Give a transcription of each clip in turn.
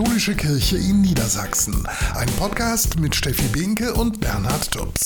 katholische Kirche in Niedersachsen. Ein Podcast mit Steffi Binke und Bernhard Tubbs.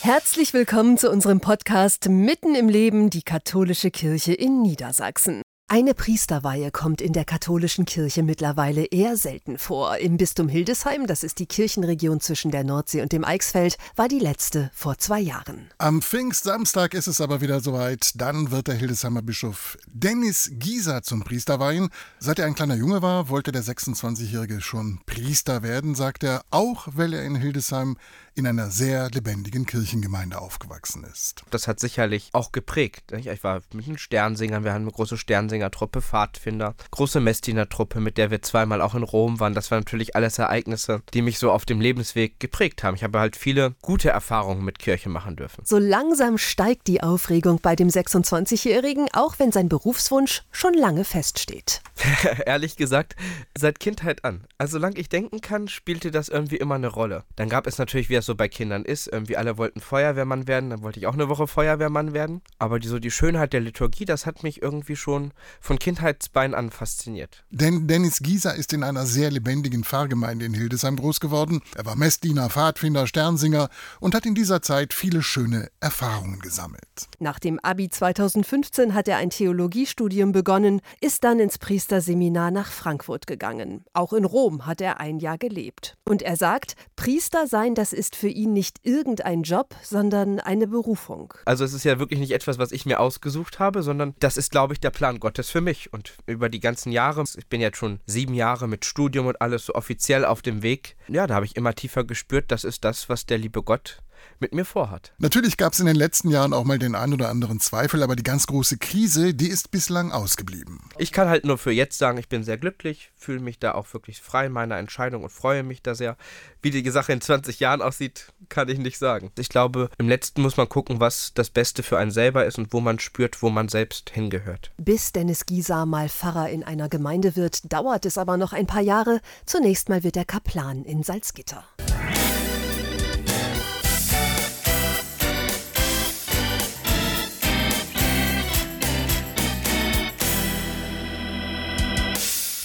Herzlich willkommen zu unserem Podcast Mitten im Leben, die katholische Kirche in Niedersachsen. Eine Priesterweihe kommt in der katholischen Kirche mittlerweile eher selten vor. Im Bistum Hildesheim, das ist die Kirchenregion zwischen der Nordsee und dem Eichsfeld, war die letzte vor zwei Jahren. Am Pfingstsamstag ist es aber wieder soweit. Dann wird der Hildesheimer Bischof Dennis Gieser zum Priester weihen. Seit er ein kleiner Junge war, wollte der 26-Jährige schon Priester werden, sagt er, auch weil er in Hildesheim in einer sehr lebendigen Kirchengemeinde aufgewachsen ist. Das hat sicherlich auch geprägt. Ich war mit den Sternsingern, wir haben eine große Sternsingertruppe, Pfadfinder, große Messdienertruppe, mit der wir zweimal auch in Rom waren. Das waren natürlich alles Ereignisse, die mich so auf dem Lebensweg geprägt haben. Ich habe halt viele gute Erfahrungen mit Kirche machen dürfen. So langsam steigt die Aufregung bei dem 26-Jährigen, auch wenn sein Berufswunsch schon lange feststeht. Ehrlich gesagt, seit Kindheit an. Also solange ich denken kann, spielte das irgendwie immer eine Rolle. Dann gab es natürlich, wie das so bei Kindern ist. Irgendwie alle wollten Feuerwehrmann werden, dann wollte ich auch eine Woche Feuerwehrmann werden. Aber die, so die Schönheit der Liturgie, das hat mich irgendwie schon von Kindheitsbein an fasziniert. Denn Dennis Gieser ist in einer sehr lebendigen Pfarrgemeinde in Hildesheim groß geworden. Er war Messdiener, Pfadfinder, Sternsinger und hat in dieser Zeit viele schöne Erfahrungen gesammelt. Nach dem Abi 2015 hat er ein Theologiestudium begonnen, ist dann ins Priesterseminar nach Frankfurt gegangen. Auch in Rom hat er ein Jahr gelebt. Und er sagt, Priester sein, das ist ist für ihn nicht irgendein Job, sondern eine Berufung. Also es ist ja wirklich nicht etwas, was ich mir ausgesucht habe, sondern das ist, glaube ich, der Plan Gottes für mich. Und über die ganzen Jahre, ich bin jetzt schon sieben Jahre mit Studium und alles so offiziell auf dem Weg, ja, da habe ich immer tiefer gespürt, das ist das, was der liebe Gott mit mir vorhat. Natürlich gab es in den letzten Jahren auch mal den ein oder anderen Zweifel, aber die ganz große Krise, die ist bislang ausgeblieben. Ich kann halt nur für jetzt sagen, ich bin sehr glücklich, fühle mich da auch wirklich frei in meiner Entscheidung und freue mich da sehr. Wie die Sache in 20 Jahren aussieht, kann ich nicht sagen. Ich glaube, im letzten muss man gucken, was das Beste für einen selber ist und wo man spürt, wo man selbst hingehört. Bis Dennis Gieser mal Pfarrer in einer Gemeinde wird, dauert es aber noch ein paar Jahre. Zunächst mal wird er Kaplan in Salzgitter.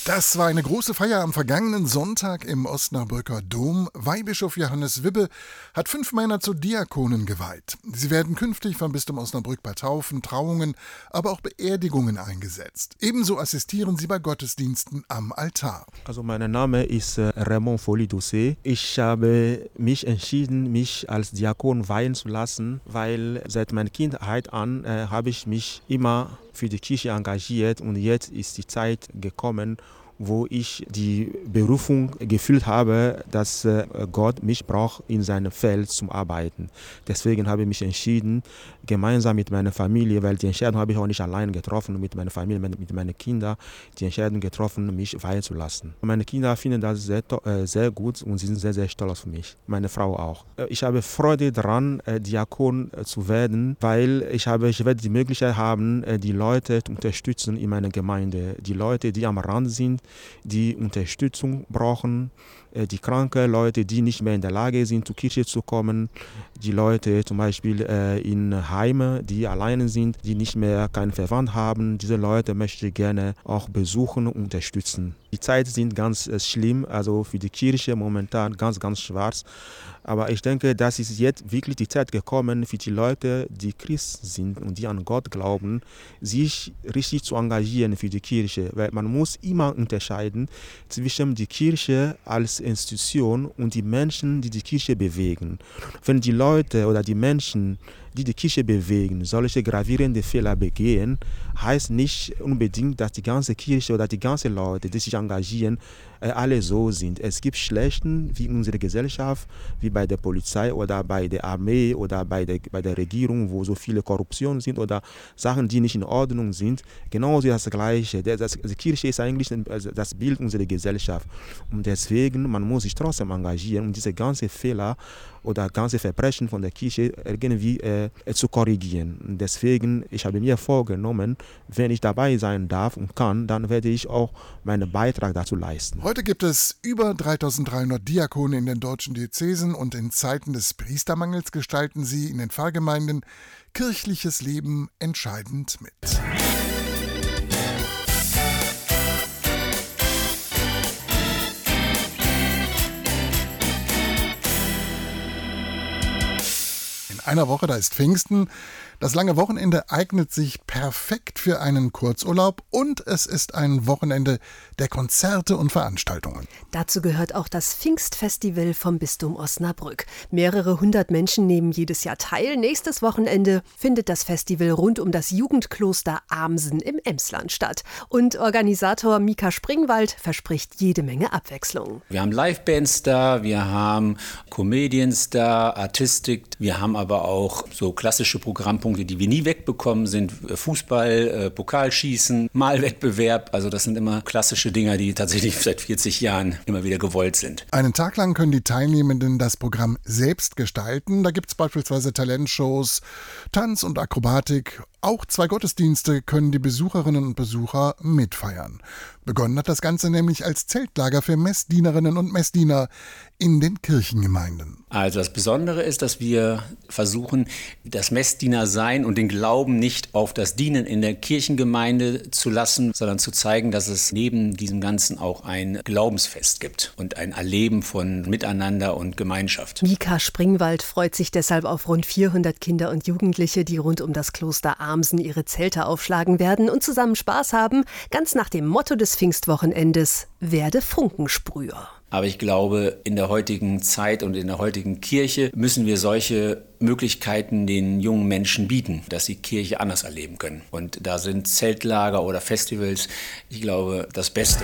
Das war eine große Feier am vergangenen Sonntag im Osnabrücker Dom. Weihbischof Johannes Wibbe hat fünf Männer zu Diakonen geweiht. Sie werden künftig vom Bistum Osnabrück bei Taufen, Trauungen, aber auch Beerdigungen eingesetzt. Ebenso assistieren sie bei Gottesdiensten am Altar. Also mein Name ist äh, Raymond Folie Doucet. Ich habe mich entschieden, mich als Diakon weihen zu lassen, weil seit meiner Kindheit an äh, habe ich mich immer für die Kirche engagiert und jetzt ist die Zeit gekommen, wo ich die Berufung gefühlt habe, dass äh, Gott mich braucht in seinem Feld zum Arbeiten. Deswegen habe ich mich entschieden, gemeinsam mit meiner Familie, weil die Entscheidung habe ich auch nicht allein getroffen, mit meiner Familie, mit meinen Kindern, die Entscheidung getroffen, mich weihen zu lassen. Meine Kinder finden das sehr, äh, sehr gut und sie sind sehr, sehr stolz auf mich. Meine Frau auch. Äh, ich habe Freude daran, Diakon zu werden, weil ich habe, ich werde die Möglichkeit haben, die Leute zu unterstützen in meiner Gemeinde. Die Leute, die am Rand sind, die Unterstützung brauchen, die kranken Leute, die nicht mehr in der Lage sind, zur Kirche zu kommen, die Leute zum Beispiel äh, in Heimen, die alleine sind, die nicht mehr keinen Verwandt haben, diese Leute möchte ich gerne auch besuchen und unterstützen. Die Zeiten sind ganz äh, schlimm, also für die Kirche momentan ganz, ganz schwarz. Aber ich denke, das ist jetzt wirklich die Zeit gekommen für die Leute, die Christ sind und die an Gott glauben, sich richtig zu engagieren für die Kirche. Weil man muss immer unterscheiden zwischen der Kirche als Institution und die Menschen, die die Kirche bewegen. Wenn die Leute oder die Menschen die die Kirche bewegen, solche gravierende Fehler begehen, heißt nicht unbedingt, dass die ganze Kirche oder die ganzen Leute, die sich engagieren, alle so sind. Es gibt Schlechten wie in unserer Gesellschaft, wie bei der Polizei oder bei der Armee oder bei der, bei der Regierung, wo so viele Korruption sind oder Sachen, die nicht in Ordnung sind. Genauso das Gleiche. Das, die Kirche ist eigentlich also das Bild unserer Gesellschaft. Und deswegen, man muss sich trotzdem engagieren, um diese ganzen Fehler oder ganze Verbrechen von der Kirche irgendwie äh, äh, zu korrigieren. Deswegen, ich habe mir vorgenommen, wenn ich dabei sein darf und kann, dann werde ich auch meinen Beitrag dazu leisten. Heute gibt es über 3300 Diakone in den deutschen Diözesen und in Zeiten des Priestermangels gestalten sie in den Pfarrgemeinden kirchliches Leben entscheidend mit. Einer Woche, da ist Pfingsten. Das lange Wochenende eignet sich perfekt für einen Kurzurlaub und es ist ein Wochenende der Konzerte und Veranstaltungen. Dazu gehört auch das Pfingstfestival vom Bistum Osnabrück. Mehrere hundert Menschen nehmen jedes Jahr teil. Nächstes Wochenende findet das Festival rund um das Jugendkloster Amsen im Emsland statt. Und Organisator Mika Springwald verspricht jede Menge Abwechslung. Wir haben Livebands da, wir haben Comedians da, Artistik, wir haben aber auch so klassische Programmpunkte Punkte, die wir nie wegbekommen, sind äh, Fußball, äh, Pokalschießen, Malwettbewerb. Also das sind immer klassische Dinger, die tatsächlich seit 40 Jahren immer wieder gewollt sind. Einen Tag lang können die Teilnehmenden das Programm selbst gestalten. Da gibt es beispielsweise Talentshows, Tanz und Akrobatik. Auch zwei Gottesdienste können die Besucherinnen und Besucher mitfeiern. Begonnen hat das Ganze nämlich als Zeltlager für Messdienerinnen und Messdiener in den Kirchengemeinden. Also das Besondere ist, dass wir versuchen, das Messdienersein und den Glauben nicht auf das Dienen in der Kirchengemeinde zu lassen, sondern zu zeigen, dass es neben diesem Ganzen auch ein Glaubensfest gibt und ein Erleben von Miteinander und Gemeinschaft. Mika Springwald freut sich deshalb auf rund 400 Kinder und Jugendliche, die rund um das Kloster Amsen ihre Zelte aufschlagen werden und zusammen Spaß haben, ganz nach dem Motto des Pfingstwochenendes Werde Funkensprüher. Aber ich glaube, in der heutigen Zeit und in der heutigen Kirche müssen wir solche Möglichkeiten den jungen Menschen bieten, dass sie Kirche anders erleben können. Und da sind Zeltlager oder Festivals, ich glaube, das Beste.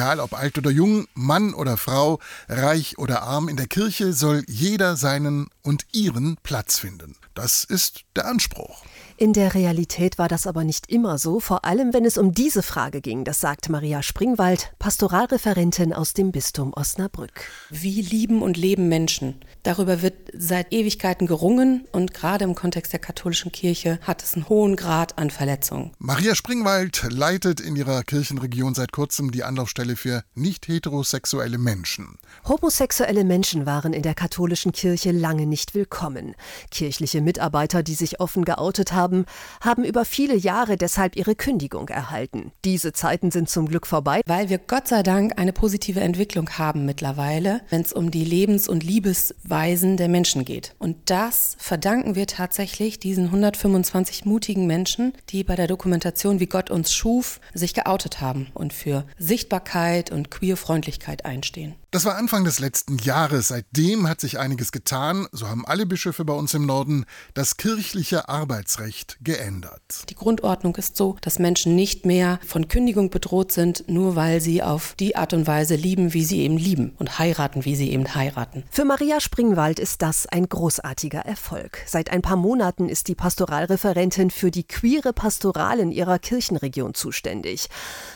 Egal ob alt oder jung, Mann oder Frau, reich oder arm, in der Kirche soll jeder seinen und ihren Platz finden. Das ist der Anspruch. In der Realität war das aber nicht immer so, vor allem wenn es um diese Frage ging, das sagt Maria Springwald, Pastoralreferentin aus dem Bistum Osnabrück. Wie lieben und leben Menschen? Darüber wird seit Ewigkeiten gerungen und gerade im Kontext der katholischen Kirche hat es einen hohen Grad an Verletzungen. Maria Springwald leitet in ihrer Kirchenregion seit kurzem die Anlaufstelle für nicht heterosexuelle Menschen. Homosexuelle Menschen waren in der katholischen Kirche lange nicht willkommen. Kirchliche Mitarbeiter, die sich offen geoutet haben, haben über viele Jahre deshalb ihre Kündigung erhalten. Diese Zeiten sind zum Glück vorbei, weil wir Gott sei Dank eine positive Entwicklung haben mittlerweile, wenn es um die Lebens- und Liebesweisen der Menschen geht. Und das verdanken wir tatsächlich diesen 125 mutigen Menschen, die bei der Dokumentation, wie Gott uns schuf, sich geoutet haben und für Sichtbarkeit und Queerfreundlichkeit einstehen. Das war Anfang des letzten Jahres. Seitdem hat sich einiges getan. So haben alle Bischöfe bei uns im Norden das kirchliche Arbeitsrecht geändert. Die Grundordnung ist so, dass Menschen nicht mehr von Kündigung bedroht sind, nur weil sie auf die Art und Weise lieben, wie sie eben lieben und heiraten, wie sie eben heiraten. Für Maria Springwald ist das ein großartiger Erfolg. Seit ein paar Monaten ist die Pastoralreferentin für die queere Pastoral in ihrer Kirchenregion zuständig.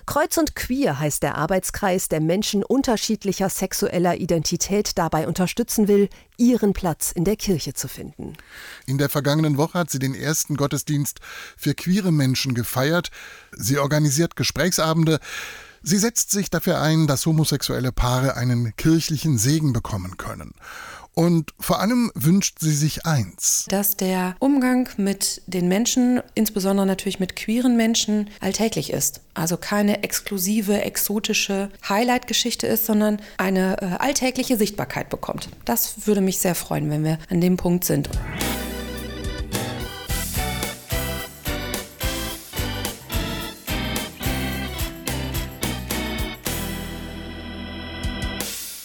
Kreuz und Queer heißt der Arbeitskreis, der Menschen unterschiedlicher sexueller Identität dabei unterstützen will, ihren Platz in der Kirche zu finden. In der vergangenen Woche hat sie den ersten Gottesdienst für queere Menschen gefeiert. Sie organisiert Gesprächsabende. Sie setzt sich dafür ein, dass homosexuelle Paare einen kirchlichen Segen bekommen können. Und vor allem wünscht sie sich eins. Dass der Umgang mit den Menschen, insbesondere natürlich mit queeren Menschen, alltäglich ist. Also keine exklusive, exotische Highlight-Geschichte ist, sondern eine äh, alltägliche Sichtbarkeit bekommt. Das würde mich sehr freuen, wenn wir an dem Punkt sind.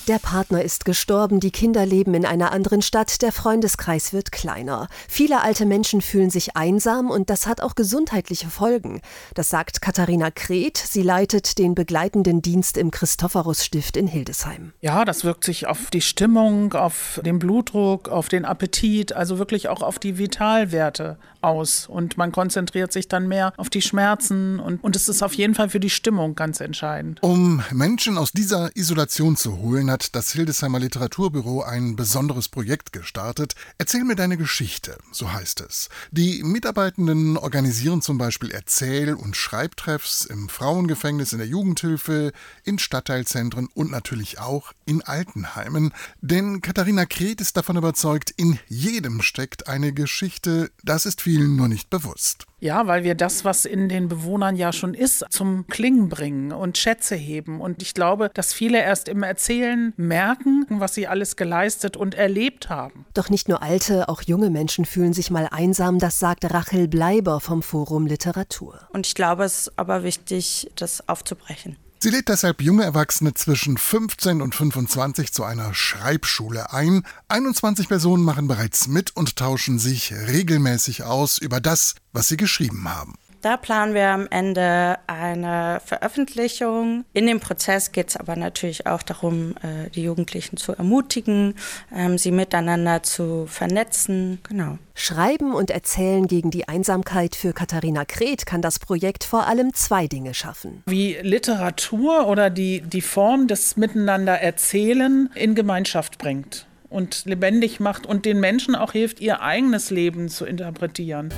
Der Partner ist gestorben, die Kinder leben in einer anderen Stadt, der Freundeskreis wird kleiner. Viele alte Menschen fühlen sich einsam und das hat auch gesundheitliche Folgen. Das sagt Katharina Kret. Sie leitet den begleitenden Dienst im Christophorus-Stift in Hildesheim. Ja, das wirkt sich auf die Stimmung, auf den Blutdruck, auf den Appetit, also wirklich auch auf die Vitalwerte aus. Und man konzentriert sich dann mehr auf die Schmerzen und, und es ist auf jeden Fall für die Stimmung ganz entscheidend. Um Menschen aus dieser Isolation zu holen, hat das Hildesheimer Literaturbüro ein besonderes Projekt gestartet. Erzähl mir deine Geschichte, so heißt es. Die Mitarbeitenden organisieren zum Beispiel Erzähl- und Schreibtreffs im Frauengefängnis, in der Jugendhilfe, in Stadtteilzentren und natürlich auch in Altenheimen. Denn Katharina Kret ist davon überzeugt, in jedem steckt eine Geschichte. Das ist vielen nur nicht bewusst. Ja, weil wir das, was in den Bewohnern ja schon ist, zum Klingen bringen und Schätze heben. Und ich glaube, dass viele erst im Erzählen merken, was sie alles geleistet und erlebt haben. Doch nicht nur alte, auch junge Menschen fühlen sich mal einsam, das sagt Rachel Bleiber vom Forum Literatur. Und ich glaube, es ist aber wichtig, das aufzubrechen. Sie lädt deshalb junge Erwachsene zwischen 15 und 25 zu einer Schreibschule ein. 21 Personen machen bereits mit und tauschen sich regelmäßig aus über das, was sie geschrieben haben. Da planen wir am Ende eine Veröffentlichung. In dem Prozess geht es aber natürlich auch darum, äh, die Jugendlichen zu ermutigen, ähm, sie miteinander zu vernetzen. Genau. Schreiben und Erzählen gegen die Einsamkeit für Katharina Kret kann das Projekt vor allem zwei Dinge schaffen. Wie Literatur oder die, die Form des Miteinander erzählen in Gemeinschaft bringt und lebendig macht und den Menschen auch hilft, ihr eigenes Leben zu interpretieren.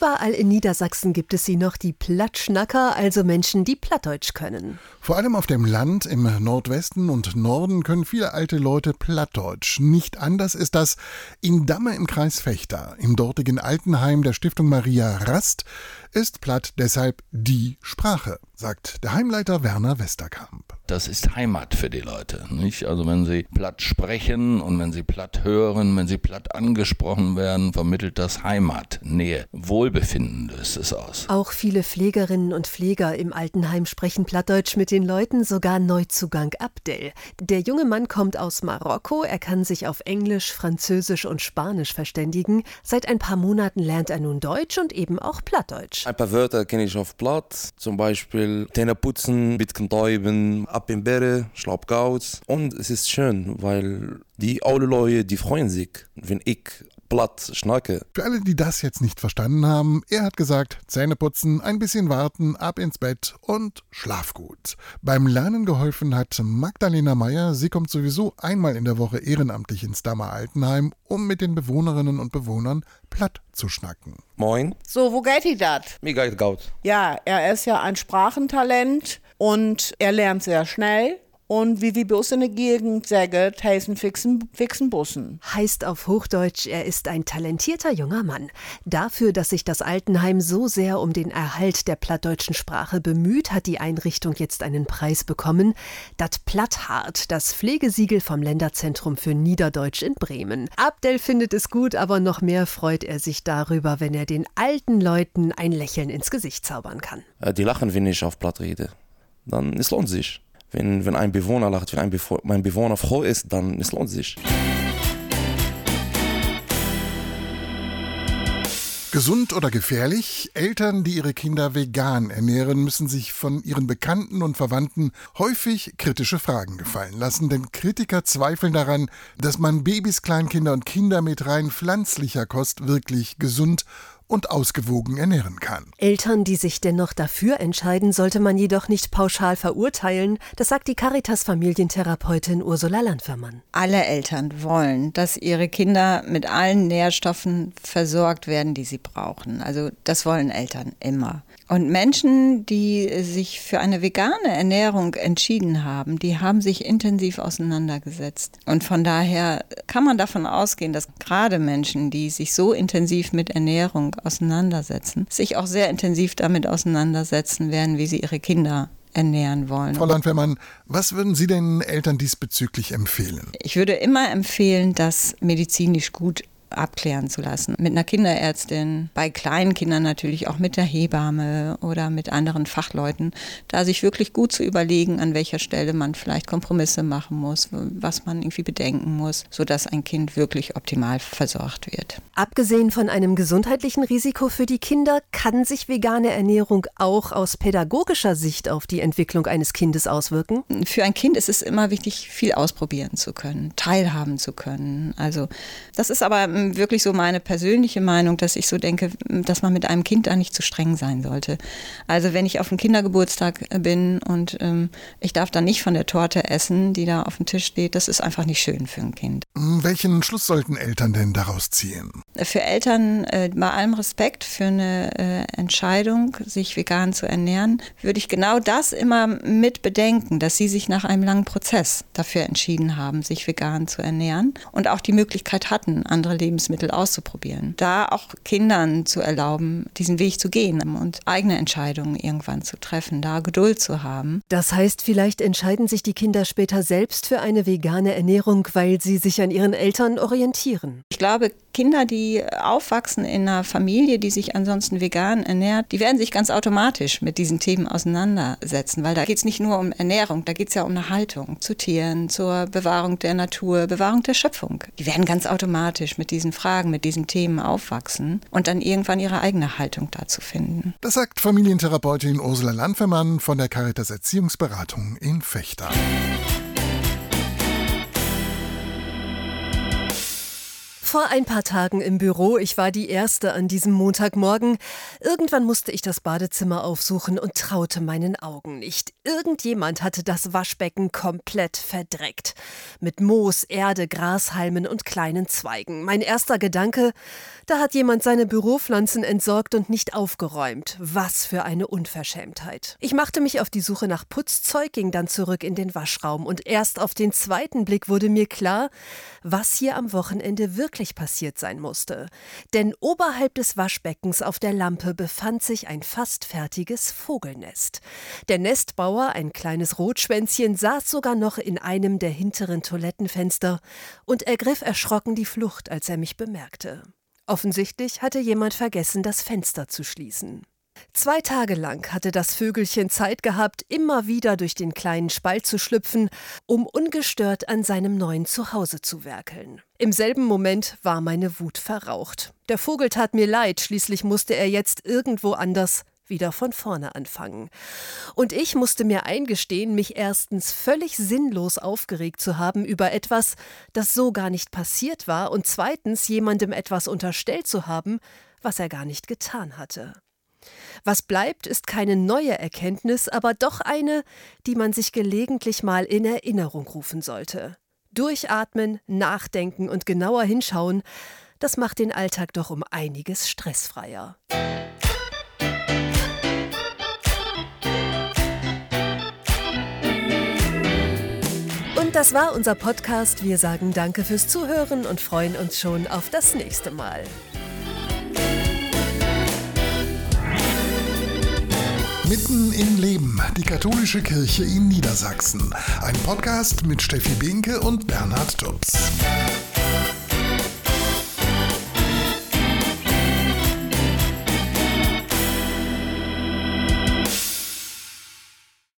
Überall in Niedersachsen gibt es sie noch, die Plattschnacker, also Menschen, die Plattdeutsch können. Vor allem auf dem Land im Nordwesten und Norden können viele alte Leute Plattdeutsch. Nicht anders ist das in Damme im Kreis Fechter. Im dortigen Altenheim der Stiftung Maria Rast ist Platt deshalb die Sprache, sagt der Heimleiter Werner Westerkamp. Das ist Heimat für die Leute. Nicht? Also wenn sie platt sprechen und wenn sie platt hören, wenn sie platt angesprochen werden, vermittelt das Heimat, Nähe, Wohlbefinden löst es aus. Auch viele Pflegerinnen und Pfleger im Altenheim sprechen Plattdeutsch mit den Leuten, sogar Neuzugang Abdel. Der junge Mann kommt aus Marokko, er kann sich auf Englisch, Französisch und Spanisch verständigen. Seit ein paar Monaten lernt er nun Deutsch und eben auch Plattdeutsch. Ein paar Wörter kenne ich auf Platt, zum Beispiel Zähne putzen, bisschen täuben, ab in Bäre, Schlaubgauz. Und es ist schön, weil die alte Leute, die freuen sich, wenn ich platt schnacke. Für alle, die das jetzt nicht verstanden haben, er hat gesagt, Zähne putzen, ein bisschen warten, ab ins Bett und schlaf gut. Beim Lernen geholfen hat Magdalena Meyer. Sie kommt sowieso einmal in der Woche ehrenamtlich ins Dammer Altenheim, um mit den Bewohnerinnen und Bewohnern platt zu schnacken. Moin. So, wo geht die das? Mir geht gut. Ja, er ist ja ein Sprachentalent und er lernt sehr schnell. Und wie wir bei uns in der Gegend sagen, heißen fixen, fixen Bussen. Heißt auf Hochdeutsch, er ist ein talentierter junger Mann. Dafür, dass sich das Altenheim so sehr um den Erhalt der plattdeutschen Sprache bemüht, hat die Einrichtung jetzt einen Preis bekommen. Dat Platthart, das Pflegesiegel vom Länderzentrum für Niederdeutsch in Bremen. Abdel findet es gut, aber noch mehr freut er sich darüber, wenn er den alten Leuten ein Lächeln ins Gesicht zaubern kann. Die lachen, wenn ich auf Platt rede. Dann es lohnt sich. Wenn, wenn ein Bewohner lacht, wenn ein, Befo mein Bewohner froh ist, dann es lohnt sich. Gesund oder gefährlich? Eltern, die ihre Kinder vegan ernähren, müssen sich von ihren Bekannten und Verwandten häufig kritische Fragen gefallen lassen, denn Kritiker zweifeln daran, dass man Babys, Kleinkinder und Kinder mit rein pflanzlicher Kost wirklich gesund und ausgewogen ernähren kann. Eltern, die sich dennoch dafür entscheiden, sollte man jedoch nicht pauschal verurteilen. Das sagt die Caritas-Familientherapeutin Ursula Landfermann. Alle Eltern wollen, dass ihre Kinder mit allen Nährstoffen versorgt werden, die sie brauchen. Also das wollen Eltern immer. Und Menschen, die sich für eine vegane Ernährung entschieden haben, die haben sich intensiv auseinandergesetzt. Und von daher kann man davon ausgehen, dass gerade Menschen, die sich so intensiv mit Ernährung auseinandersetzen, sich auch sehr intensiv damit auseinandersetzen werden, wie sie ihre Kinder ernähren wollen. Frau Landwehrmann, was würden Sie den Eltern diesbezüglich empfehlen? Ich würde immer empfehlen, das medizinisch gut abklären zu lassen. Mit einer Kinderärztin, bei kleinen Kindern natürlich auch mit der Hebamme oder mit anderen Fachleuten, da sich wirklich gut zu überlegen, an welcher Stelle man vielleicht Kompromisse machen muss, was man irgendwie bedenken muss, sodass ein Kind wirklich optimal versorgt wird. Abgesehen von einem gesundheitlichen Risiko für die Kinder kann sich vegane Ernährung auch aus pädagogischer Sicht auf die Entwicklung eines Kindes auswirken? Für ein Kind ist es immer wichtig, viel ausprobieren zu können, teilhaben zu können. Also das ist aber wirklich so meine persönliche Meinung, dass ich so denke, dass man mit einem Kind da nicht zu streng sein sollte. Also wenn ich auf einem Kindergeburtstag bin und ähm, ich darf dann nicht von der Torte essen, die da auf dem Tisch steht, das ist einfach nicht schön für ein Kind. Welchen Schluss sollten Eltern denn daraus ziehen? Für Eltern, äh, bei allem Respekt für eine äh, Entscheidung, sich vegan zu ernähren, würde ich genau das immer mit bedenken, dass sie sich nach einem langen Prozess dafür entschieden haben, sich vegan zu ernähren und auch die Möglichkeit hatten, andere Lebensmittel auszuprobieren. Da auch Kindern zu erlauben, diesen Weg zu gehen und eigene Entscheidungen irgendwann zu treffen, da Geduld zu haben. Das heißt, vielleicht entscheiden sich die Kinder später selbst für eine vegane Ernährung, weil sie sich an ihren Eltern orientieren. Ich glaube, Kinder, die aufwachsen in einer Familie, die sich ansonsten vegan ernährt, die werden sich ganz automatisch mit diesen Themen auseinandersetzen, weil da geht es nicht nur um Ernährung, da geht es ja um eine Haltung zu Tieren, zur Bewahrung der Natur, Bewahrung der Schöpfung. Die werden ganz automatisch mit diesen Fragen, mit diesen Themen aufwachsen und dann irgendwann ihre eigene Haltung dazu finden. Das sagt Familientherapeutin Ursula Landfermann von der Caritas Erziehungsberatung in Fechter. Vor ein paar Tagen im Büro, ich war die Erste an diesem Montagmorgen. Irgendwann musste ich das Badezimmer aufsuchen und traute meinen Augen nicht. Irgendjemand hatte das Waschbecken komplett verdreckt. Mit Moos, Erde, Grashalmen und kleinen Zweigen. Mein erster Gedanke, da hat jemand seine Büropflanzen entsorgt und nicht aufgeräumt. Was für eine Unverschämtheit. Ich machte mich auf die Suche nach Putzzeug, ging dann zurück in den Waschraum und erst auf den zweiten Blick wurde mir klar, was hier am Wochenende wirklich wirklich passiert sein musste. Denn oberhalb des Waschbeckens auf der Lampe befand sich ein fast fertiges Vogelnest. Der Nestbauer, ein kleines Rotschwänzchen, saß sogar noch in einem der hinteren Toilettenfenster und ergriff erschrocken die Flucht, als er mich bemerkte. Offensichtlich hatte jemand vergessen, das Fenster zu schließen. Zwei Tage lang hatte das Vögelchen Zeit gehabt, immer wieder durch den kleinen Spalt zu schlüpfen, um ungestört an seinem neuen Zuhause zu werkeln. Im selben Moment war meine Wut verraucht. Der Vogel tat mir leid, schließlich musste er jetzt irgendwo anders wieder von vorne anfangen. Und ich musste mir eingestehen, mich erstens völlig sinnlos aufgeregt zu haben über etwas, das so gar nicht passiert war, und zweitens jemandem etwas unterstellt zu haben, was er gar nicht getan hatte. Was bleibt, ist keine neue Erkenntnis, aber doch eine, die man sich gelegentlich mal in Erinnerung rufen sollte. Durchatmen, nachdenken und genauer hinschauen, das macht den Alltag doch um einiges stressfreier. Und das war unser Podcast. Wir sagen Danke fürs Zuhören und freuen uns schon auf das nächste Mal. Mitten im Leben, die katholische Kirche in Niedersachsen. Ein Podcast mit Steffi Binke und Bernhard Tubbs.